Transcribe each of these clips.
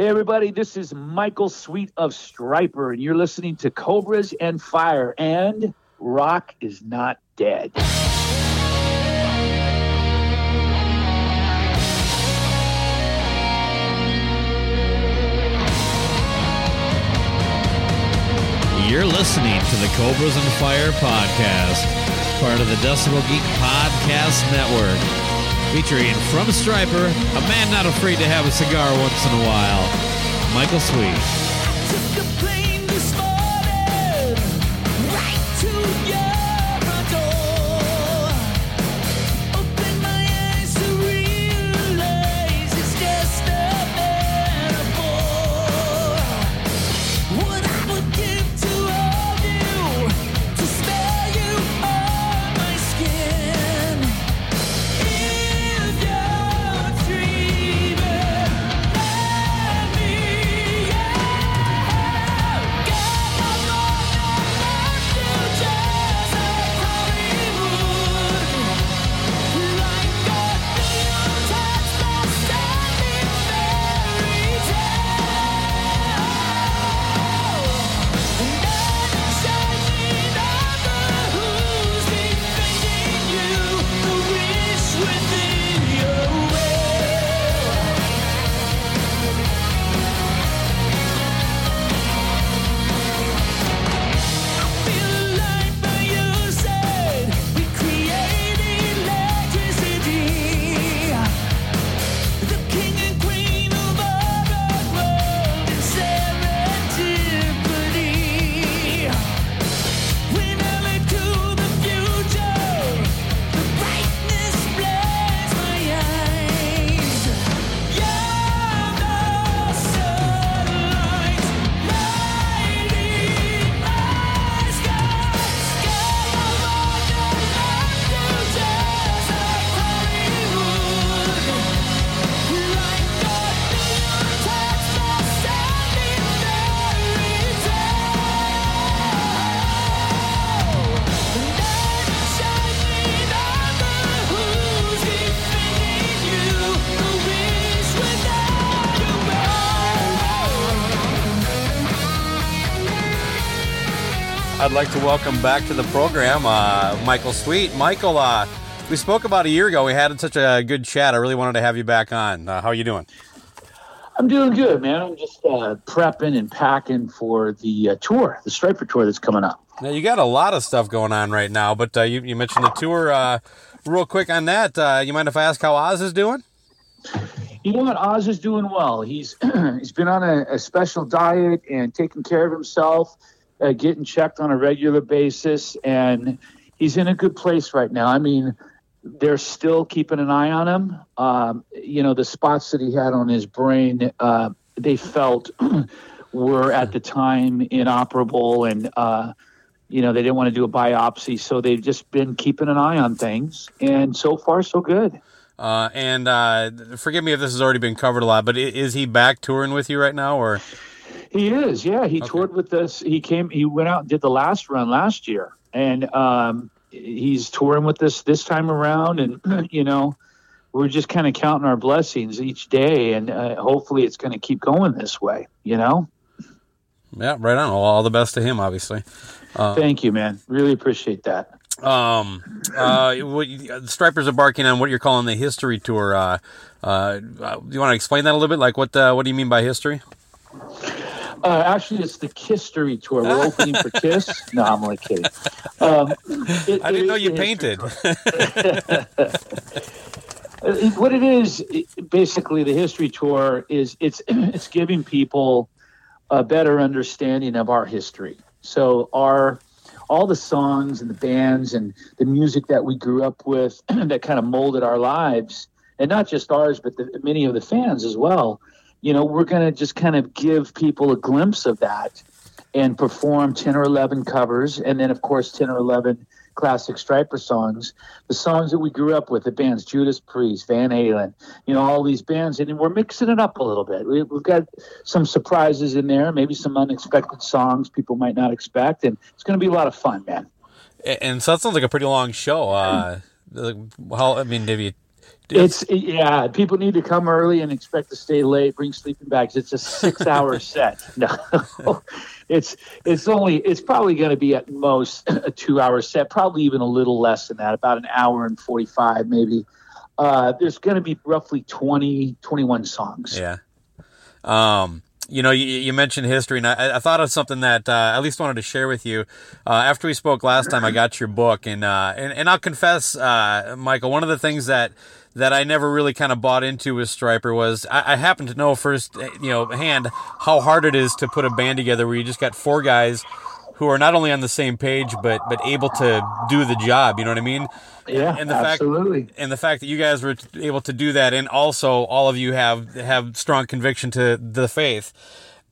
Hey, everybody, this is Michael Sweet of Stryper, and you're listening to Cobras and Fire, and Rock is not dead. You're listening to the Cobras and Fire podcast, part of the Decibel Geek Podcast Network, featuring from Stryper, a man not afraid to have a cigar once in a while, Michael Sweet. I'd like to welcome back to the program uh, Michael Sweet. Michael, uh, we spoke about a year ago. We had such a good chat. I really wanted to have you back on. Uh, how are you doing? I'm doing good, man. I'm just uh, prepping and packing for the uh, tour, the Stryper tour that's coming up. Now, you got a lot of stuff going on right now, but uh, you, you mentioned the tour. Uh, real quick on that, uh, you mind if I ask how Oz is doing? You know what? Oz is doing well. He's he's been on a, a special diet and taking care of himself, uh, getting checked on a regular basis, and he's in a good place right now. I mean, they're still keeping an eye on him. Um, you know, the spots that he had on his brain, uh, they felt were at the time inoperable, and uh, you know they didn't want to do a biopsy, so they've just been keeping an eye on things, and so far so good. Uh, and uh, forgive me if this has already been covered a lot, but is he back touring with you right now, or He is, yeah. He Okay. toured with us. He came. He went out and did the last run last year, and um, he's touring with us this time around. And you know, we're just kind of counting our blessings each day, and uh, hopefully, it's going to keep going this way. You know. yeah, right on. All the best to him, obviously. Thank you, man. Really appreciate that. Um, uh, what, the Strypers are barking on what you're calling the history tour. Uh, uh, do you want to explain that a little bit? Like, what uh, what do you mean by history? Uh, actually, it's the History tour. We're opening for Kiss. No, I'm only kidding. Um, it- I didn't it know you painted. What it is it- basically the history tour is it's it's giving people a better understanding of our history so our all the songs and the bands and the music that we grew up with that kind of molded our lives and not just ours but the, many of the fans as well you know we're going to just kind of give people a glimpse of that and perform 10 or 11 covers and then of course 10 or 11 classic stryper songs the songs that we grew up with the bands judas priest van halen you know all these bands and we're mixing it up a little bit we, we've got some surprises in there maybe some unexpected songs people might not expect and it's going to be a lot of fun man and so that sounds like a pretty long show. Uh, how I mean, have you? It's yeah people need to come early and expect to stay late bring sleeping bags. It's a six hour set. No. It's it's only it's probably going to be at most a two hour set probably even a little less than that about an hour and 45 maybe. Uh, there's going to be roughly 20 21 songs. Yeah. Um, you know, you, you mentioned history, and I, I thought of something that uh, I at least wanted to share with you. Uh, after we spoke last time, I got your book, and uh, and, and I'll confess, uh, Michael, one of the things that that I never really kind of bought into with Stryper was I, I happen to know first, you know, hand how hard it is to put a band together where you just got four guys who are not only on the same page but but able to do the job. You know what I mean? yeah and the absolutely fact and the fact that you guys were able to do that and also all of you have have strong conviction to the faith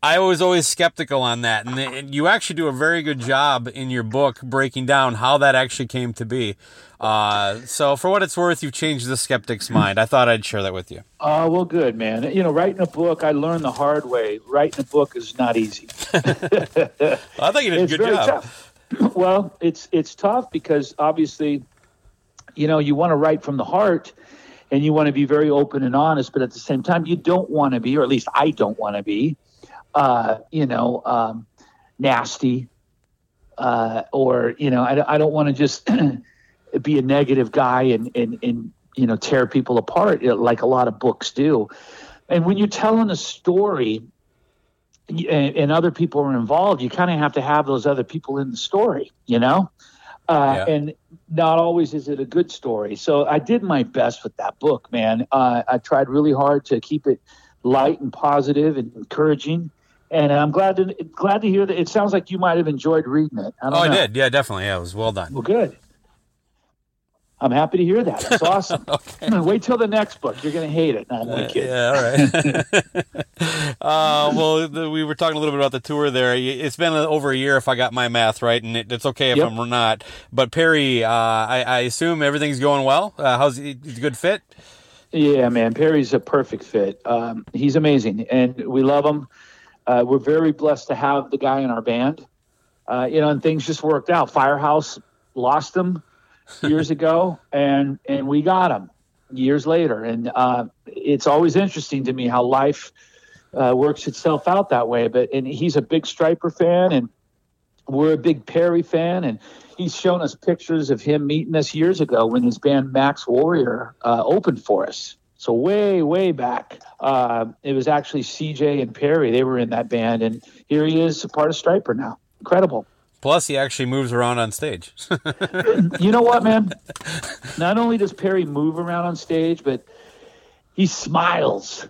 i was always skeptical on that and, and you actually do a very good job in your book breaking down how that actually came to be. Uh, so for what it's worth you've changed the skeptic's mind. I thought i'd share that with you. Oh well good man. You know writing a book i learned the hard way. Writing a book is not easy. I think you did a it's good very job. tough. well, it's it's tough because obviously, you know, you want to write from the heart, and you want to be very open and honest, but at the same time, you don't want to be, or at least I don't want to be, uh, you know, um, nasty, uh, or you know, I, I don't want to just be a negative guy and and and you know tear people apart like a lot of books do. And when you're telling a story, and, and other people are involved, you kind of have to have those other people in the story, you know? Uh, Yeah. And not always is it a good story. So I did my best with that book, man. Uh, I tried really hard to keep it light and positive and encouraging. And I'm glad to glad to hear that. It sounds like you might have enjoyed reading it. I oh don't i know. did yeah definitely yeah it was well done Well, good. I'm happy to hear that. That's awesome. Wait till the next book. You're going to hate it. No, I'm only kidding. Yeah, all right. uh, well, the, we were talking a little bit about the tour there. It's been over a year, if I got my math right, and it, it's okay if Yep. I'm not. But Perry, uh, I, I assume everything's going well. Uh, how's he? He's a good fit? Yeah, man, Perry's a perfect fit. Um, he's amazing, and we love him. Uh, we're very blessed to have the guy in our band. Uh, you know, and things just worked out. Firehouse lost him years ago, and and we got him years later. And uh, it's always interesting to me how life uh, works itself out that way. But and he's a big Stryper fan, and we're a big Perry fan, and he's shown us pictures of him meeting us years ago when his band Maxx Warrior uh, opened for us. So way, way back, uh, it was actually CJ and Perry. They were in that band, and here he is, a part of Stryper now. Incredible. Plus, he actually moves around on stage. You know what, man? Not only does Perry move around on stage, but he smiles.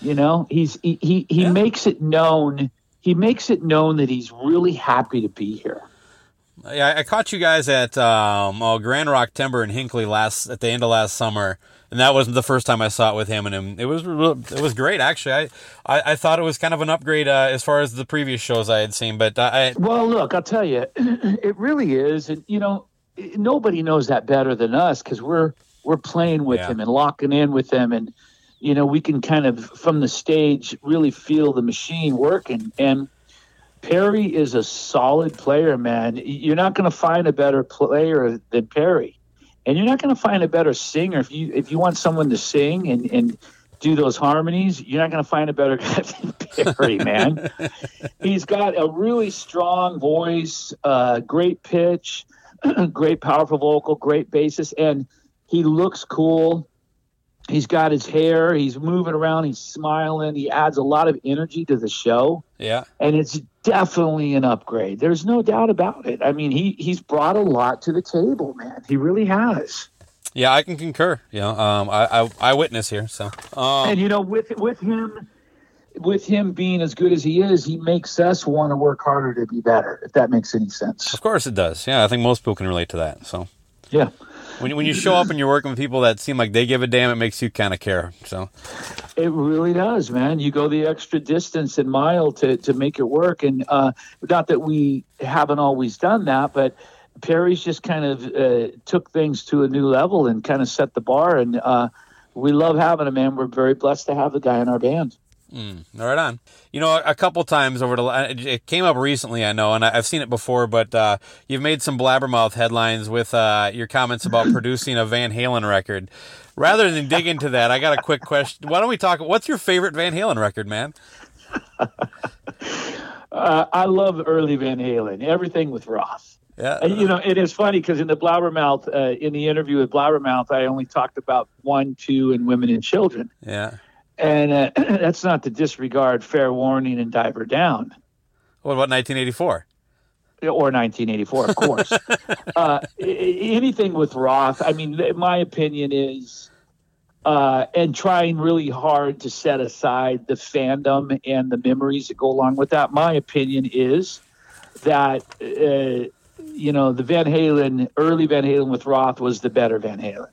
You know, he's he he, he makes it known. He makes it known that he's really happy to be here. Yeah, I caught you guys at um, oh, Grand Rock Timber in Hinckley last at the end of last summer. And that wasn't the first time I saw it with him and him. It was it was great actually. I, I, I thought it was kind of an upgrade uh, as far as the previous shows I had seen. But I, Well, look, I'll tell you, it really is, and you know, nobody knows that better than us because we're we're playing with Yeah. him and locking in with him, and you know, we can kind of from the stage really feel the machine working. And Perry is a solid player, man. You're not going to find a better player than Perry, and you're not going to find a better singer if you if you want someone to sing and and do those harmonies. You're not going to find a better guy than Perry, man. He's got a really strong voice, uh, great pitch, great, powerful vocal, great bassist, and he looks cool. He's got his hair. He's moving around. He's smiling. He adds a lot of energy to the show, Yeah. and it's definitely an upgrade. There's no doubt about it. I mean, he he's brought a lot to the table, man. He really has. Yeah, I can concur. You know, um, I, I, I witness here. So, um, and you know, with with him, with him being as good as he is, he makes us want to work harder to be better. If that makes any sense. of course it does. Yeah, I think most people can relate to that. So, Yeah. When, when you show up and you're working with people that seem like they give a damn, it makes you kind of care. So, It really does, man. You go the extra distance and mile to, to make it work. And uh, not that we haven't always done that, but Perry's just kind of uh, took things to a new level and kind of set the bar. And uh, we love having him, man. We're very blessed to have the guy in our band. Right on. You know, a couple times over the it came up recently, I know, and I- I've seen it before, but uh, you've made some blabbermouth headlines with uh, your comments about producing a Van Halen record. Rather than dig into that, I got a quick question. Why don't we talk? What's your favorite Van Halen record, man? Uh, I love early Van Halen, everything with Roth. Yeah, And, you know, it is funny because in the Blabbermouth, uh, in the interview with Blabbermouth, I only talked about one, two, and women and children. yeah. And uh, that's not to disregard Fair Warning and Diver Down. What about 1984? or 1984, of course. uh, anything with Roth, I mean, my opinion is, uh, and trying really hard to set aside the fandom and the memories that go along with that. My opinion is that, uh, you know, the Van Halen, early Van Halen with Roth was the better Van Halen.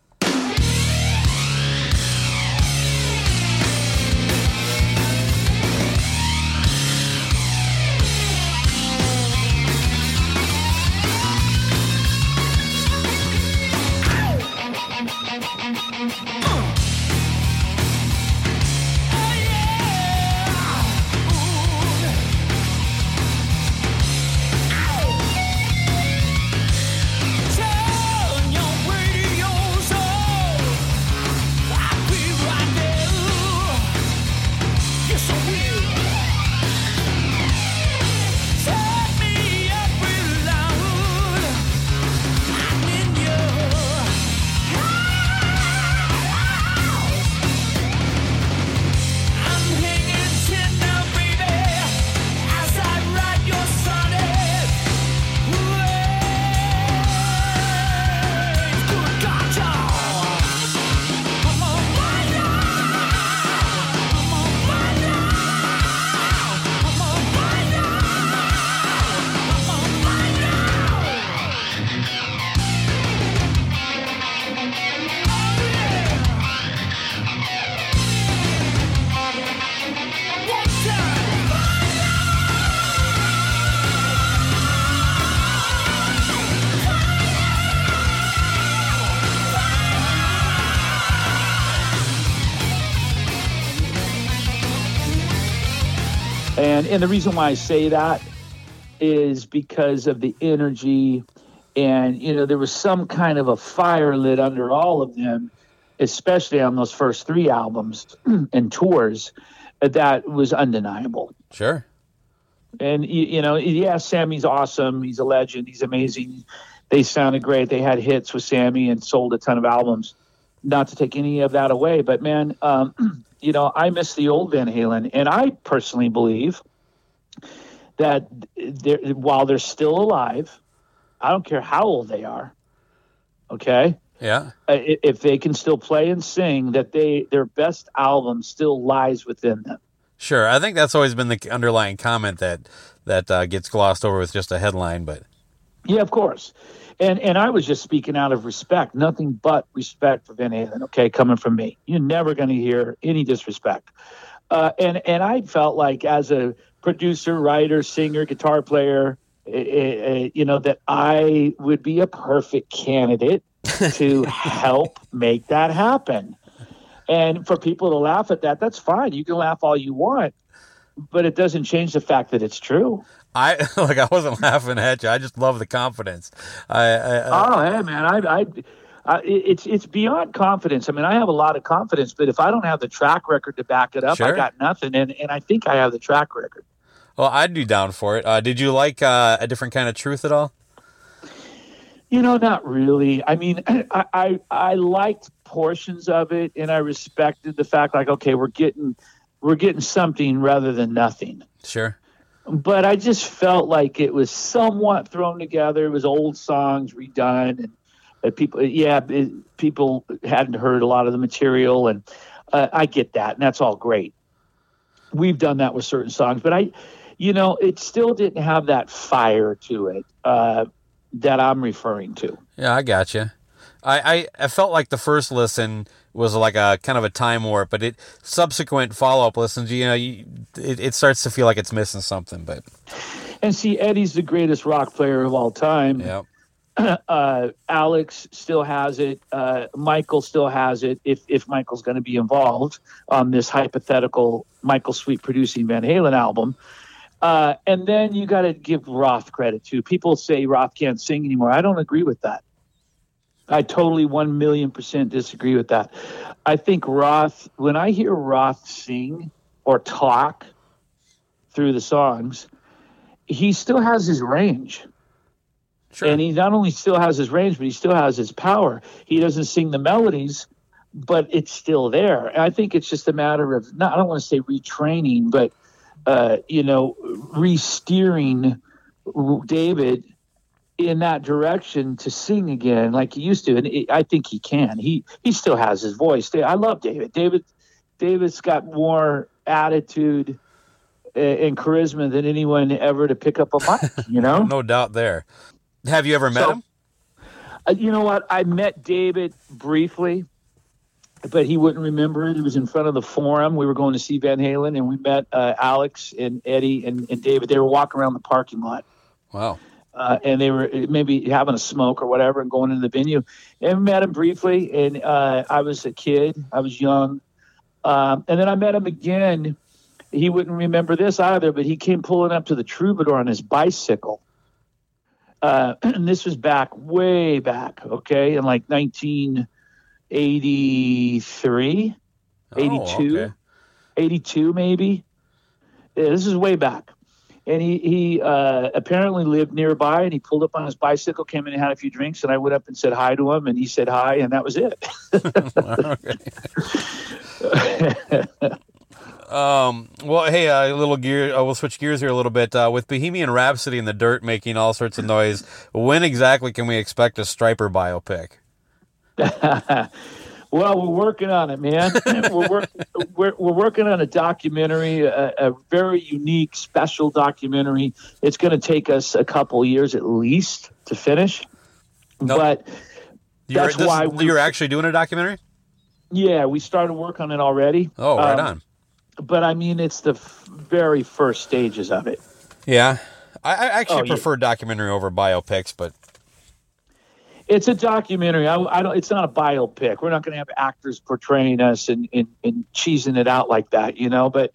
And the reason why I say that is because of the energy and you know there was some kind of a fire lit under all of them especially on those first three albums and tours that was undeniable. Sure. and you, you know yeah sammy's awesome. He's a legend. He's amazing. They sounded great. They had hits with sammy and sold a ton of albums. Not to take any of that away but man um, you know i miss the old van halen. And i personally believe that they're, while they're still alive i don't care how old they are okay Yeah. uh, if they can still play and sing that they their best album still lies within them Sure. I think that's always been the underlying comment that that uh, gets glossed over with just a headline, but Yeah, of course. And and I was just speaking out of respect, nothing but respect for Van Halen. Okay, coming from me, you're never going to hear any disrespect. Uh, and and I felt like as a producer, writer, singer, guitar player, eh, eh, eh, you know, that I would be a perfect candidate to help make that happen. And for people to laugh at that, that's fine. You can laugh all you want, but it doesn't change the fact that it's true. I like I wasn't laughing at you. I just love the confidence. I, I, I Oh, hey, man, I, I, I, it's it's beyond confidence. I mean, I have a lot of confidence, but if I don't have the track record to back it up, Sure. I got nothing. And and I think I have the track record. Well, I'd be down for it. Uh, did you like uh, a different kind of truth at all? You know, not really. I mean, I, I I liked portions of it, and I respected the fact, like, okay, we're getting we're getting something rather than nothing. Sure. But I just felt like it was somewhat thrown together. It was old songs redone, and uh, people, yeah, it, people hadn't heard a lot of the material, and uh, I get that, and that's all great. We've done that with certain songs, but I, you know, it still didn't have that fire to it uh, that I'm referring to. Yeah, I got you. I, I, I felt like the first listen was like a kind of a time warp, but it subsequent follow up listens, you know, you, it, it starts to feel like it's missing something. But And see, Eddie's the greatest rock player of all time. yeah, uh, Alex still has it. Uh, Michael still has it. If if Michael's going to be involved on this hypothetical Michael Sweet producing Van Halen album, uh, and then you got to give Roth credit too. People say Roth can't sing anymore. I don't agree with that. I totally one million percent disagree with that. I think Roth. When I hear Roth sing or talk through the songs, he still has his range. sure. And he not only still has his range, but he still has his power. He doesn't sing the melodies, but it's still there. I think it's just a matter of not I don't want to say retraining, but uh, you know, re-steering David in that direction to sing again like he used to. And it, I think he can. He he still has his voice. I love David. David David's got more attitude and charisma than anyone ever to pick up a mic. You know. no doubt there. Have you ever met So- him? Uh, you know what? I met David briefly, but he wouldn't remember it. It was in front of the forum. We were going to see Van Halen, and we met uh, Alex and Eddie and, and David. They were walking around the parking lot, Wow. uh, and they were maybe having a smoke or whatever, and going into the venue. And we met him briefly, and uh, I was a kid. I was young, um, and then I met him again. He wouldn't remember this either, but he came pulling up to the Troubadour on his bicycle uh, and this was back way back, okay, in like 1983, Oh, 82, okay. 82 maybe. Yeah, this is way back. And he, he uh, apparently lived nearby and he pulled up on his bicycle, came in and had a few drinks. And I went up and said hi to him and he said hi, and that was it. Um, well, hey, uh, a little gear. Uh, we'll switch gears here a little bit. Uh, with Bohemian Rhapsody in the dirt making all sorts of noise, when exactly can we expect a Stryper biopic? well, we're working on it, man. we're, work, we're, we're working on a documentary, a, a very unique, special documentary. It's going to take us a couple years at least to finish. Nope. But You're, That's this- why we- you're actually doing a documentary. yeah, we started work on it already. Oh, right Um, on. But I mean, it's the f- very first stages of it. Yeah, I, I actually Oh, yeah. prefer documentary over biopics, but It's a documentary. I, I don't. It's not a biopic. We're not going to have actors portraying us and, and, and cheesing it out like that, you know. But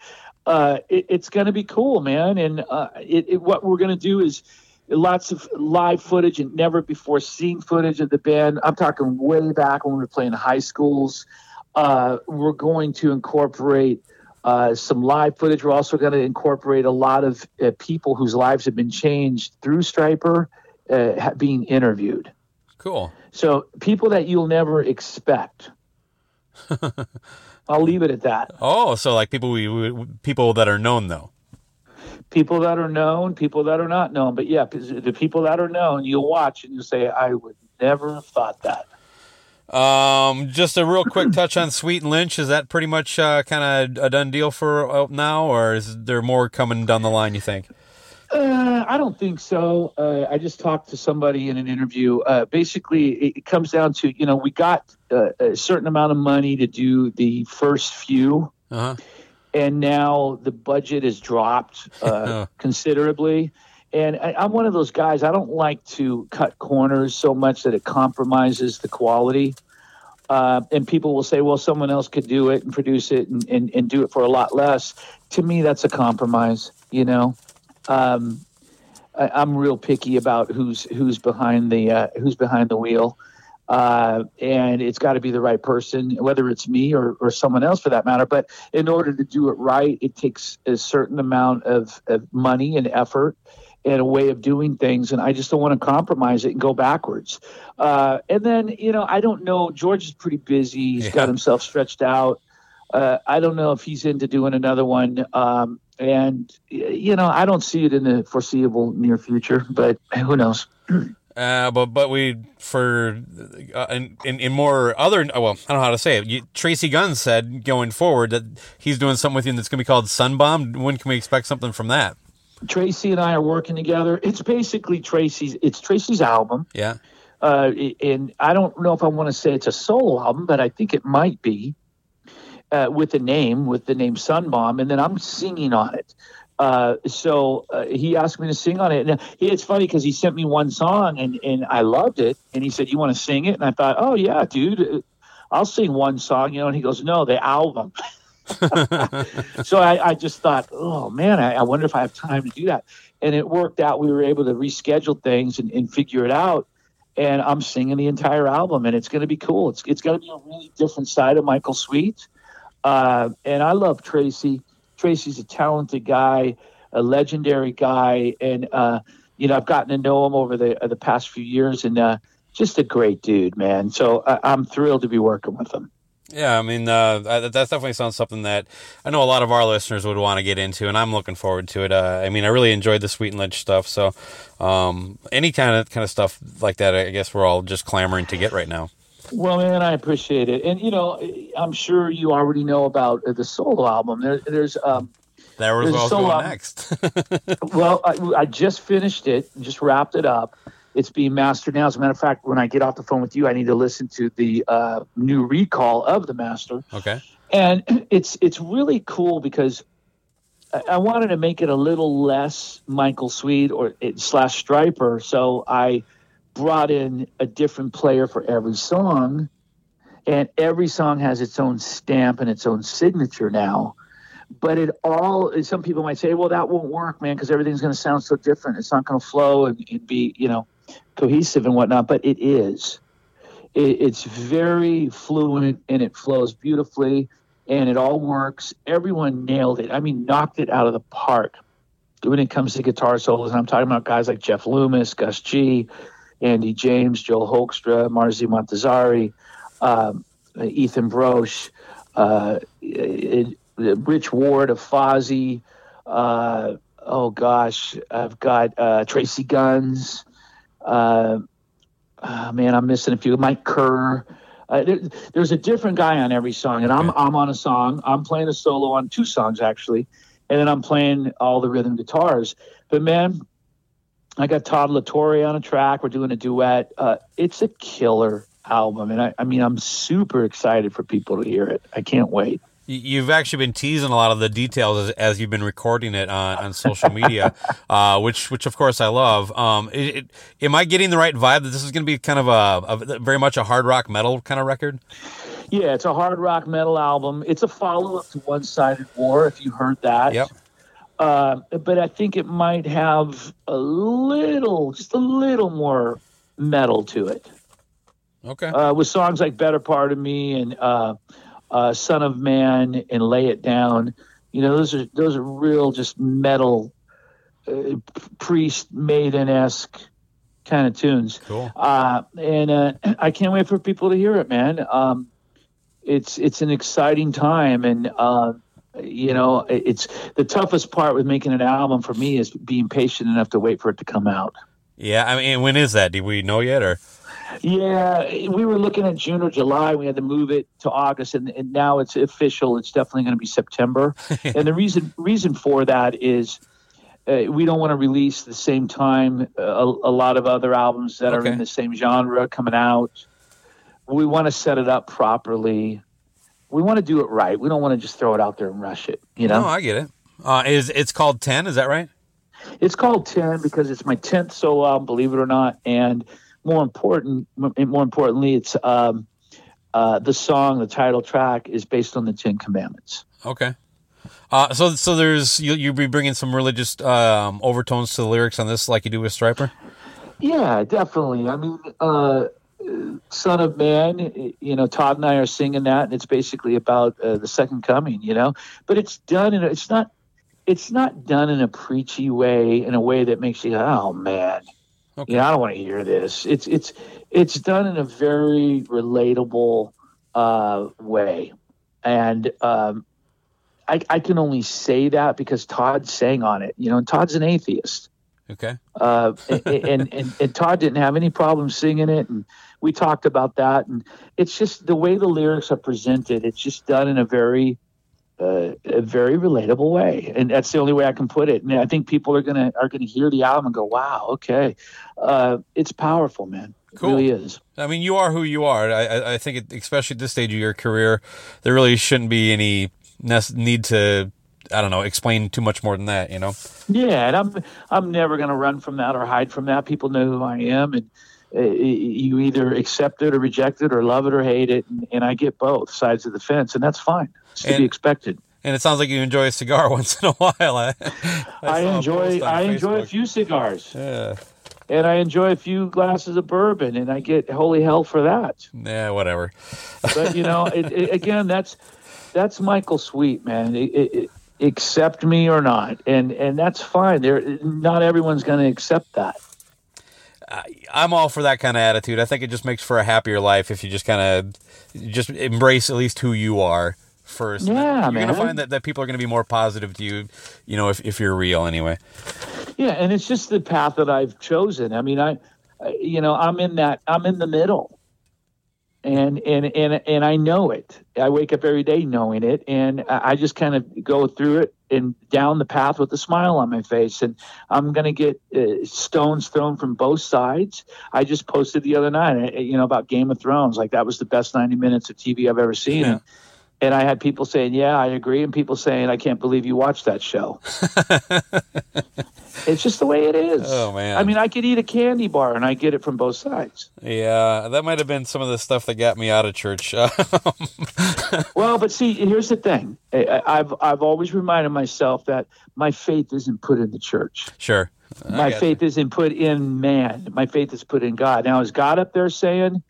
uh, it, it's going to be cool, man. And uh, it, it, what we're going to do is lots of live footage and never before seen footage of the band. I'm talking way back when we were playing high schools. Uh, we're going to incorporate uh, some live footage. We're also going to incorporate a lot of uh, people whose lives have been changed through Stryper uh, being interviewed. Cool. So people that you'll never expect. I'll leave it at that. Oh, so like people we, we people that are known though. People that are known, people that are not known. But yeah, the people that are known, you'll watch and you'll say, "I would never have thought that." Um, just a real quick touch on Sweet and Lynch. Is that pretty much uh, kind of a done deal for uh, now, or is there more coming down the line? You think? Uh, I don't think so. Uh, I just talked to somebody in an interview. Uh, basically, it, it comes down to you know we got uh, a certain amount of money to do the first few. Uh huh. and now the budget has dropped uh, considerably. And I, I'm one of those guys. I don't like to cut corners so much that it compromises the quality. Uh, and people will say, "Well, someone else could do it and produce it and, and, and do it for a lot less." To me, that's a compromise. You know, um, I, I'm real picky about who's who's behind the uh, who's behind the wheel uh, and it's got to be the right person, whether it's me or, or someone else for that matter. But in order to do it right, it takes a certain amount of, of money and effort. and a way of doing things, and I just don't want to compromise it and go backwards. Uh, and then you know, I don't know. George is pretty busy. He's Yeah. got himself stretched out. Uh, I don't know if he's into doing another one. Um, and you know, I don't see it in the foreseeable near future, but who knows? Uh, but but we for uh, in, in in more other well I don't know how to say it. You, Tracy Guns said going forward that he's doing something with you that's going to be called Sunbomb. When can we expect something from that? Tracy and I are working together. It's basically Tracy's. It's Tracy's album. Yeah. uh, and I don't know if I want to say it's a solo album, but I think it might be uh, with the name, with the name Sunbomb, and then I'm singing on it. Uh, so uh, he asked me to sing on it. And it's funny because he sent me one song and, and I loved it. And he said, "You want to sing it?" And I thought, "Oh yeah, dude, uh, I'll sing one song." You know, and he goes, "No, the album." so I, I just thought, oh man, I, I wonder if I have time to do that. And it worked out. We were able to reschedule things and, and figure it out. And I'm singing the entire album, and it's going to be cool. It's it's going to be a really different side of Michael Sweet. Uh, and I love Tracy. Tracy's a talented guy, a legendary guy, and uh, you know I've gotten to know him over the uh, the past few years, and uh, just a great dude, man. So I, I'm thrilled to be working with him. Yeah, I mean, uh, that that definitely sounds something that I know a lot of our listeners would want to get into, and I'm looking forward to it. Uh, I mean, I really enjoyed the Sweet and Ledge stuff, so um, any kind of kind of stuff like that, I guess we're all just clamoring to get right now. Well, man, I appreciate it, and you know, I'm sure you already know about uh, the solo album. There, there's, um, That was There's going next. well, I, I just finished it, just wrapped it up. It's being mastered now. As a matter of fact, when I get off the phone with you, I need to listen to the uh, new recall of the master, okay. and it's it's really cool because I, I wanted to make it a little less Michael Sweet or it, slash Stryper, so I brought in a different player for every song, and every song has its own stamp and its own signature now. But it all, some people might say, well, that won't work, man, because everything's going to sound so different. It's not going to flow and, and be, you know, cohesive and whatnot. But it is. It, it's very fluent and it flows beautifully and it all works. Everyone nailed it. I mean, knocked it out of the park when it comes to guitar solos. And I'm talking about guys like Jeff Loomis, Gus G, Andy James, Joel Hoekstra, Marzi Montazeri, um, Ethan Brosh, uh, it, Rich Ward of Fozzy. Uh, oh gosh, I've got uh, Tracy Guns. Uh, ah, man, I'm missing a few. Mike Kerr. Uh, there, there's a different guy on every song, and I'm I'm on a song. I'm playing a solo on two songs actually, and then I'm playing all the rhythm guitars. But man, I got Todd La Torre on a track. We're doing a duet. Uh, it's a killer album, and I, I mean, I'm super excited for people to hear it. I can't wait. You- You've actually been teasing a lot of the details as, as you've been recording it on, on social media, uh, which which of course I love. Um, it, it, am I getting the right vibe that this is going to be kind of a, a very much a hard rock metal kind of record? Yeah, it's a hard rock metal album. It's a follow up to One Sided War, if you heard that. Yep. Uh, but I think it might have a little, just a little more metal to it. Okay. uh, with songs like "Better Part of Me" and uh, uh, "Son of Man" and "Lay It Down." You know, those are those are real, just metal, uh, priest maiden esque kind of tunes. Cool. Uh, and uh, I can't wait for people to hear it, man. Um, it's it's an exciting time, and uh, you know, it's the toughest part with making an album for me is being patient enough to wait for it to come out. Yeah. I mean, when is that? Do we know yet, or Yeah, we were looking at June or July. We had to move it to August, and, and now it's official. It's definitely going to be September. and the reason reason for that is uh, we don't want to release the same time uh, a, a lot of other albums that are in the same genre coming out. We want to set it up properly. We want to do it right. We don't want to just throw it out there and rush it. You know, no? I get it. Uh, is it's called Ten? Is that right? it's called 10 because it's my 10th solo album believe it or not and more important more importantly it's um, uh, the song the title track is based on the 10 commandments Okay. Uh, so so there's you you be bringing some religious um, overtones to the lyrics on this, like you do with Stryper. yeah definitely i mean uh, son of man you know todd and i are singing that and it's basically about uh, the second coming you know but it's done and it's not it's not done in a preachy way, in a way that makes you, go, oh man, Okay. yeah, I don't want to hear this. It's it's it's done in a very relatable uh, way, and um, I, I can only say that because Todd sang on it. You know, and Todd's an atheist, Okay. uh, and, and and Todd didn't have any problem singing it, and we talked about that. And it's just the way the lyrics are presented. It's just done in a very uh, a very relatable way, and that's the only way I can put it. And I think people are gonna are gonna hear the album and go, "Wow, okay, uh, it's powerful, man. It Cool. really is." I mean, you are who you are. I, I, think, it, especially at this stage of your career, there really shouldn't be any need to, I don't know, explain too much more than that. You know. Yeah, and I'm I'm never going to run from that or hide from that. People know who I am, and Uh, you either accept it or reject it, or love it or hate it, and, and I get both sides of the fence, and that's fine. It's to And- be expected. And it sounds like you enjoy a cigar once in a while. I, I, a enjoy I enjoy a few cigars, Yeah. and I enjoy a few glasses of bourbon, and I get holy hell for that. Yeah. Whatever. But you know, it, it, again, that's that's Michael Sweet, man. It, accept me or not, and and that's fine. There, not everyone's going to accept that. I'm all for that kind of attitude. I think it just makes for a happier life if you just kind of just embrace at least who you are first. Yeah, you're man. gonna find that, that people are gonna be more positive to you, you know, if, if you're real anyway. Yeah, and it's just the path that I've chosen. I mean, I, I- you know, I'm in that. I'm in the middle, and and and and I know it. I wake up every day knowing it, and I just kind of go through it and down the path with a smile on my face. And I'm gonna get uh, stones thrown from both sides. I just posted the other night, uh, you know, about Game of Thrones. Like that was the best 90 minutes of TV I've ever seen. Yeah. And, I had people saying, "Yeah, I agree," and people saying, "I can't believe you watched that show." it's just the way it is. Oh, man. I mean, I could eat a candy bar and I get it from both sides. Yeah, that might have been some of the stuff that got me out of church. Well, but see, here's the thing. I've I've always reminded myself that my faith isn't put in the church. sure. I My faith isn't put in man. My faith is put in God. Now, is God up there saying,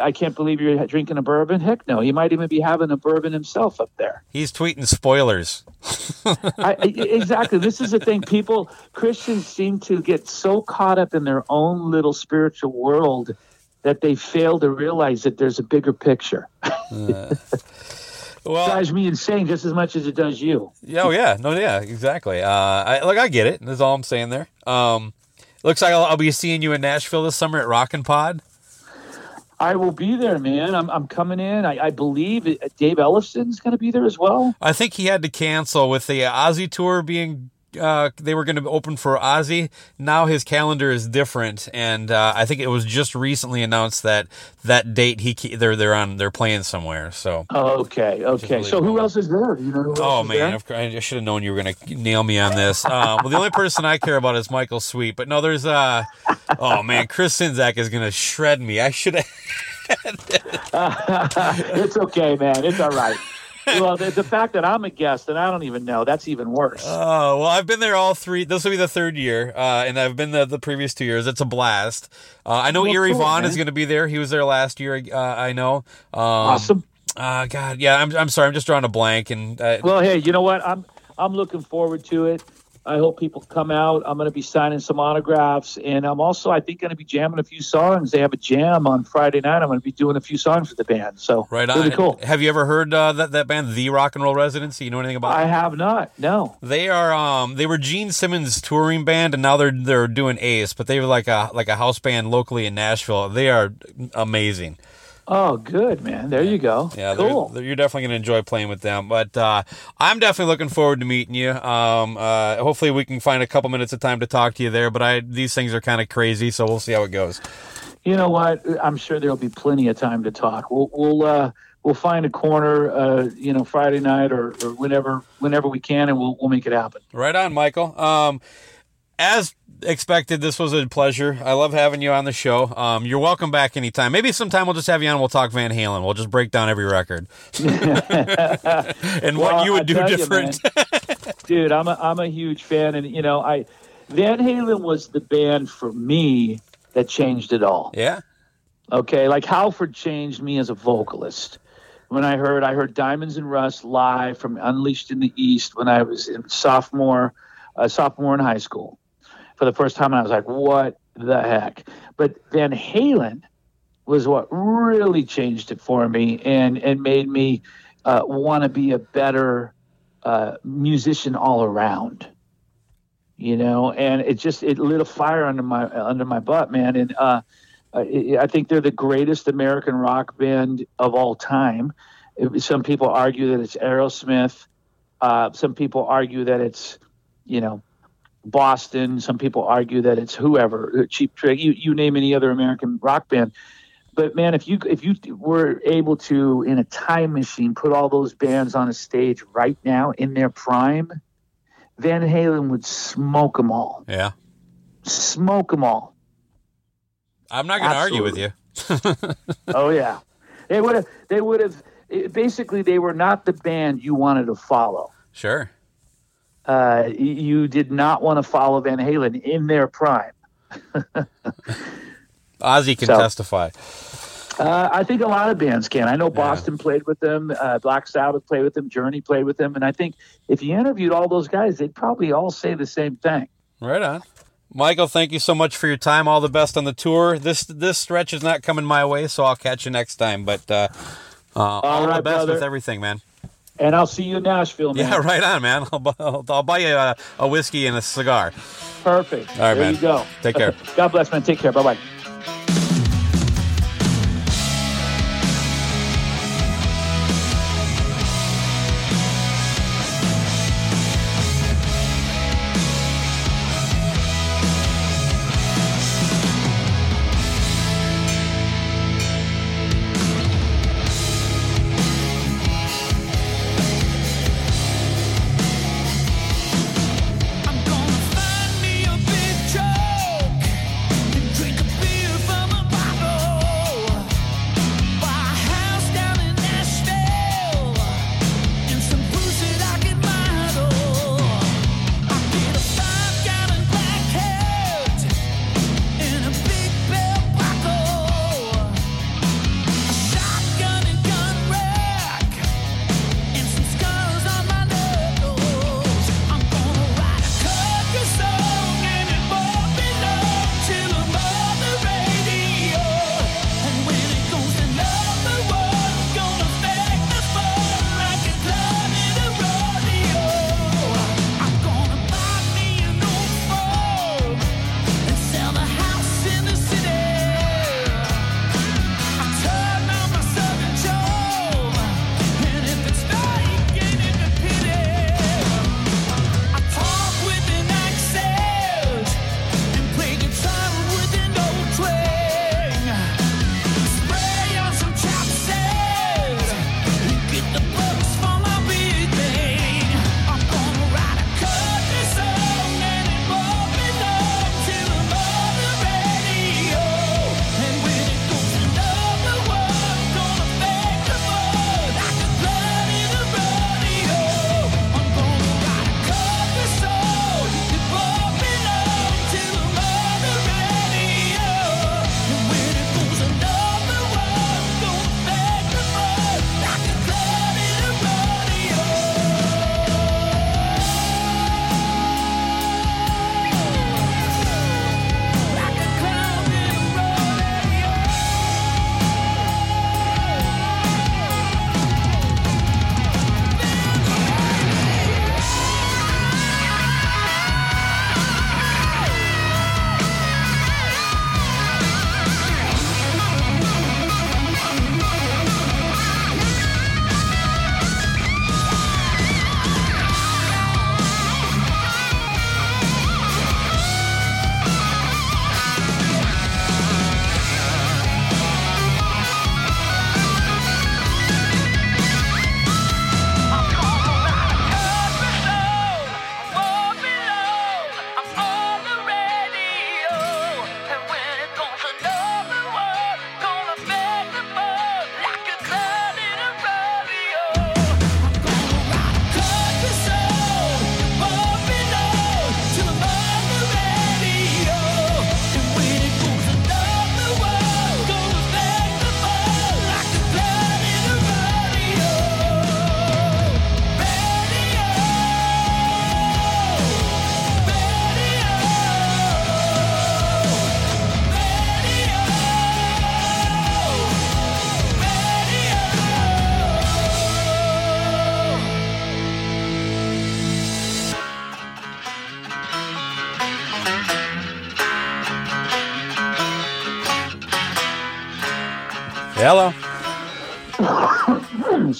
"I can't believe you're drinking a bourbon"? Heck, no. He might even be having a bourbon himself up there. He's tweeting spoilers. I, exactly. This is the thing. People, Christians seem to get so caught up in their own little spiritual world that they fail to realize that there's a bigger picture. Well, drives me insane just as much as it does you. yeah, oh yeah, no, yeah, exactly. Uh, I, look, I get it. That's all I'm saying there. Um, looks like I'll, I'll be seeing you in Nashville this summer at Rock N Pod. I will be there, man. I'm, I'm coming in. I, I believe Dave Ellefson's going to be there as well. I think he had to cancel with the Aussie tour being. Uh, they were going to open for Ozzy. Now his calendar is different, and uh, I think it was just recently announced that that date he they're they're on they're playing somewhere. So okay, okay. so who else is there? You know Oh man? I should have known you were going to nail me on this. Uh, well, the only person I care about is Michael Sweet, but no, there's uh, oh man, Chris Czynszak is going to shred me. I should have. it's okay, man. It's all right. Well, the, the fact that I'm a guest and I don't even know, that's even worse. Oh well, I've been there all three. This will be the third year, uh, and I've been the the previous two years. It's a blast. Uh, I know Well, Erie cool, Vaughn is going to be there. He was there last year. Uh, I know. Um, awesome. Uh, God, yeah. I'm I'm sorry. I'm just drawing a blank. And uh, Well, hey, you know what? I'm I'm looking forward to it. I hope people come out. I'm going to be signing some autographs, and I'm also, I think, going to be jamming a few songs. They have a jam on Friday night. I'm going to be doing a few songs for the band. So right on. really cool. Have you ever heard uh, that that band, The Rock and Roll Residency? You know anything about? I it? have not. No. They are um they were Gene Simmons' touring band, and now they're they're doing Ace, but they were like a like a house band locally in Nashville. They are amazing. Oh, good, man. There you go. Yeah, they're- they're- you're definitely going to enjoy playing with them. But uh, I'm definitely looking forward to meeting you. Um, uh, hopefully, we can find a couple minutes of time to talk to you there. But I these things are kind of crazy, so we'll see how it goes. You know what? I'm sure there'll be plenty of time to talk. We'll we'll uh, we'll find a corner, uh, you know, Friday night or, or whenever whenever we can, and we'll we'll make it happen. Right on, Michael. Um, as expected, this was a pleasure. I love having you on the show. Um, you're welcome back anytime. Maybe sometime we'll just have you on. and We'll talk Van Halen. We'll just break down every record and what Well, you would I do tell you, different. Dude, I'm a I'm a huge fan, and you know, I Van Halen was the band for me that changed it all. yeah. Okay, like Halford changed me as a vocalist. when I heard I heard Diamonds and Rust live from Unleashed in the East when I was in sophomore uh, sophomore in high school for the first time, and I was like, "What the heck?" But Van Halen was what really changed it for me and and made me uh, want to be a better uh, musician all around. You know, and it just it lit a fire under my under my butt, man. And uh, I think they're the greatest American rock band of all time. Some people argue that it's Aerosmith. Uh, some people argue that it's, you know, Boston. Some people argue that it's whoever, uh, Cheap Trick. You you name any other American rock band. But man, if you if you were able to in a time machine put all those bands on a stage right now in their prime, Van Halen would smoke them all. Yeah. Smoke them all. I'm not going to argue with you. oh yeah, they would have. They would have. Basically, they were not the band you wanted to follow. Sure. Uh, you did not want to follow Van Halen in their prime. Ozzy can So- testify. Uh, I think a lot of bands can. I know Boston played with them, uh, Black Sabbath played with them, Journey played with them, and I think if you interviewed all those guys, they'd probably all say the same thing. Right on. Michael, thank you so much for your time. All the best on the tour. This this stretch is not coming my way, so I'll catch you next time. But uh, uh, all, the best brother. with everything, man. And I'll see you in Nashville, man. Yeah, right on, man. I'll, I'll, I'll buy you a, a whiskey and a cigar. Perfect. All right, there man. you go. Take care. God bless, man. Take care. Bye bye.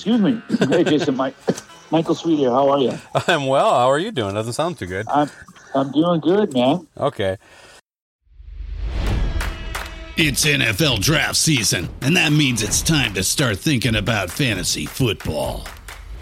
Excuse me. Hey, Jason, Mike, Michael Sweet here. How are you? I'm well. How are you doing? Doesn't sound too good. I'm I'm doing good, man. Okay. It's NFL draft season, and that means it's time to start thinking about fantasy football.